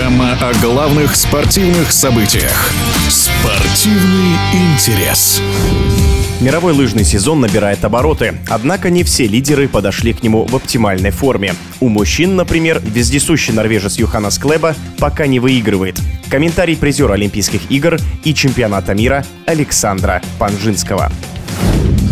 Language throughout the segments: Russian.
Программа о главных спортивных событиях. Спортивный интерес. Мировой лыжный сезон набирает обороты, однако не все лидеры подошли к нему в оптимальной форме. У мужчин, например, вездесущий норвежец Юханас Клеба пока не выигрывает. Комментарий призера Олимпийских игр и чемпионата мира Александра Панжинского.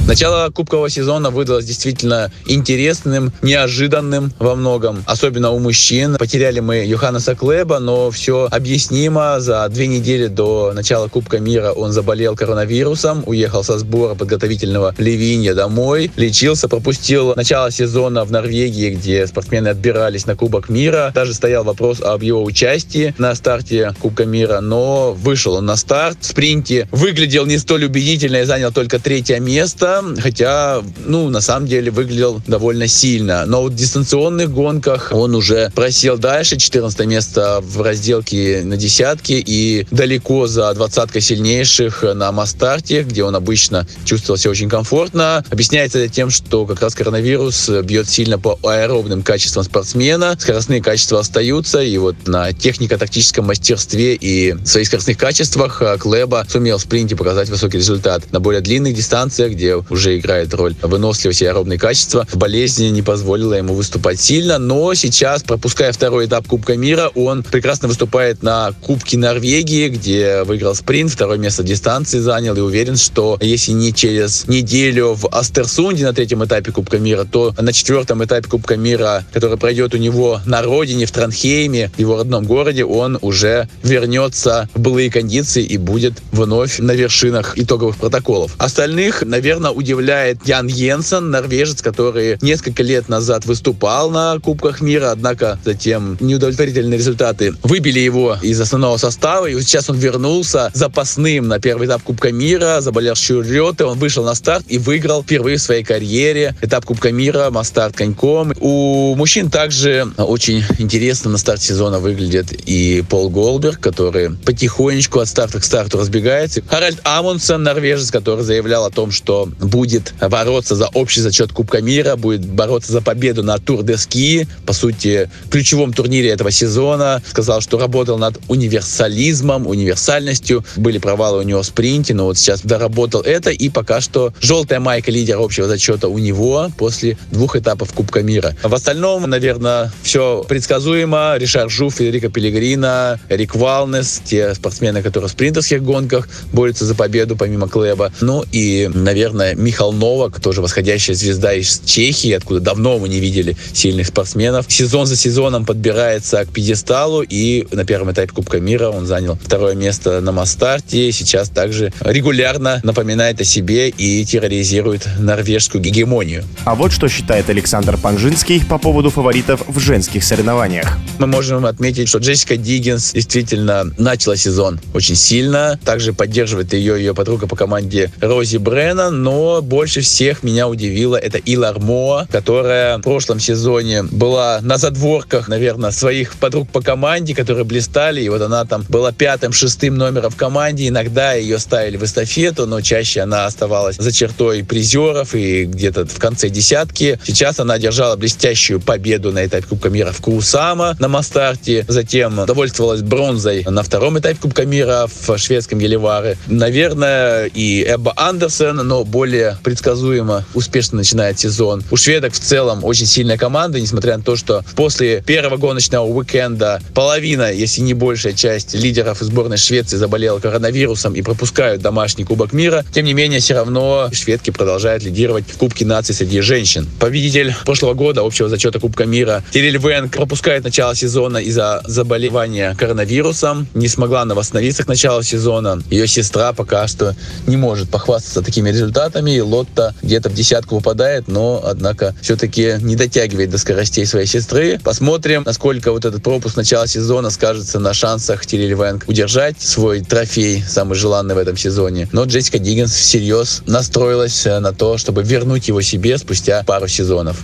Начало кубкового сезона выдалось действительно интересным, неожиданным во многом, особенно у мужчин. Потеряли мы Йоханнеса Клеба, но все объяснимо. За две недели до начала Кубка мира он заболел коронавирусом, уехал со сбора подготовительного Ливинья домой, лечился, пропустил начало сезона в Норвегии, где спортсмены отбирались на Кубок мира. Даже стоял вопрос об его участии на старте Кубка мира, но вышел он на старт. В спринте выглядел не столь убедительно и занял только третье место хотя, ну, на самом деле выглядел довольно сильно. Но вот в дистанционных гонках он уже просел дальше, 14 место в разделке на десятке и далеко за двадцаткой сильнейших на Мастарте, где он обычно чувствовал себя очень комфортно. Объясняется это тем, что как раз коронавирус бьет сильно по аэробным качествам спортсмена, скоростные качества остаются, и вот на технико-тактическом мастерстве и своих скоростных качествах Клеба сумел в спринте показать высокий результат. На более длинных дистанциях, где уже играет роль выносливости и аэробные качества. Болезнь не позволила ему выступать сильно, но сейчас, пропуская второй этап Кубка мира, он прекрасно выступает на Кубке Норвегии, где выиграл спринт, второе место дистанции занял и уверен, что если не через неделю в Астерсунде на третьем этапе Кубка мира, то на четвертом этапе Кубка мира, который пройдет у него на родине, в Транхейме, его родном городе, он уже вернется в былые кондиции и будет вновь на вершинах итоговых протоколов. Остальных, наверное, удивляет Ян Йенсен, норвежец, который несколько лет назад выступал на Кубках мира, однако затем неудовлетворительные результаты выбили его из основного состава, и сейчас он вернулся запасным на первый этап Кубка мира, заболел Шюрёте, он вышел на старт и выиграл впервые в своей карьере этап Кубка мира, мастарт коньком. У мужчин также очень интересно на старт сезона выглядит и Пол Голберг, который потихонечку от старта к старту разбегается. Харальд Амундсен, норвежец, который заявлял о том, что будет бороться за общий зачет Кубка мира, будет бороться за победу на Тур де Ски, по сути, ключевом турнире этого сезона. Сказал, что работал над универсализмом, универсальностью. Были провалы у него в спринте, но вот сейчас доработал это, и пока что желтая майка лидера общего зачета у него после двух этапов Кубка мира. В остальном, наверное, все предсказуемо. Ришар Жу, Федерико Пелегрина, Рик Валнес, те спортсмены, которые в спринтерских гонках борются за победу, помимо Клеба. Ну и, наверное, Михал Новак, тоже восходящая звезда из Чехии, откуда давно мы не видели сильных спортсменов. Сезон за сезоном подбирается к пьедесталу, и на первом этапе Кубка мира он занял второе место на Мастарте. Сейчас также регулярно напоминает о себе и терроризирует норвежскую гегемонию. А вот что считает Александр Панжинский по поводу фаворитов в женских соревнованиях. Мы можем отметить, что Джессика Диггинс действительно начала сезон очень сильно. Также поддерживает ее ее подруга по команде Рози Бреннан, но больше всех меня удивило это Илар Моа, которая в прошлом сезоне была на задворках, наверное, своих подруг по команде, которые блистали, и вот она там была пятым, шестым номером в команде, иногда ее ставили в эстафету, но чаще она оставалась за чертой призеров и где-то в конце десятки. Сейчас она одержала блестящую победу на этапе Кубка мира в Курсама на Мастарте, затем довольствовалась бронзой на втором этапе Кубка мира в шведском Гелеваре. Наверное, и Эбба Андерсен, но более более предсказуемо успешно начинает сезон. У шведок в целом очень сильная команда, несмотря на то, что после первого гоночного уикенда половина, если не большая часть лидеров сборной Швеции заболела коронавирусом и пропускают домашний Кубок мира. Тем не менее, все равно шведки продолжают лидировать в Кубке нации среди женщин. Победитель прошлого года общего зачета Кубка мира Тириль Венг пропускает начало сезона из-за заболевания коронавирусом. Не смогла она восстановиться к началу сезона. Ее сестра пока что не может похвастаться такими результатами и Лотта где-то в десятку выпадает, но, однако, все-таки не дотягивает до скоростей своей сестры. Посмотрим, насколько вот этот пропуск начала сезона скажется на шансах Тириль Вэнг удержать свой трофей, самый желанный в этом сезоне. Но Джессика Диггинс всерьез настроилась э, на то, чтобы вернуть его себе спустя пару сезонов.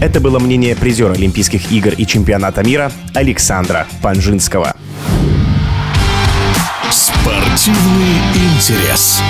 Это было мнение призера Олимпийских игр и чемпионата мира Александра Панжинского. Спортивный интерес.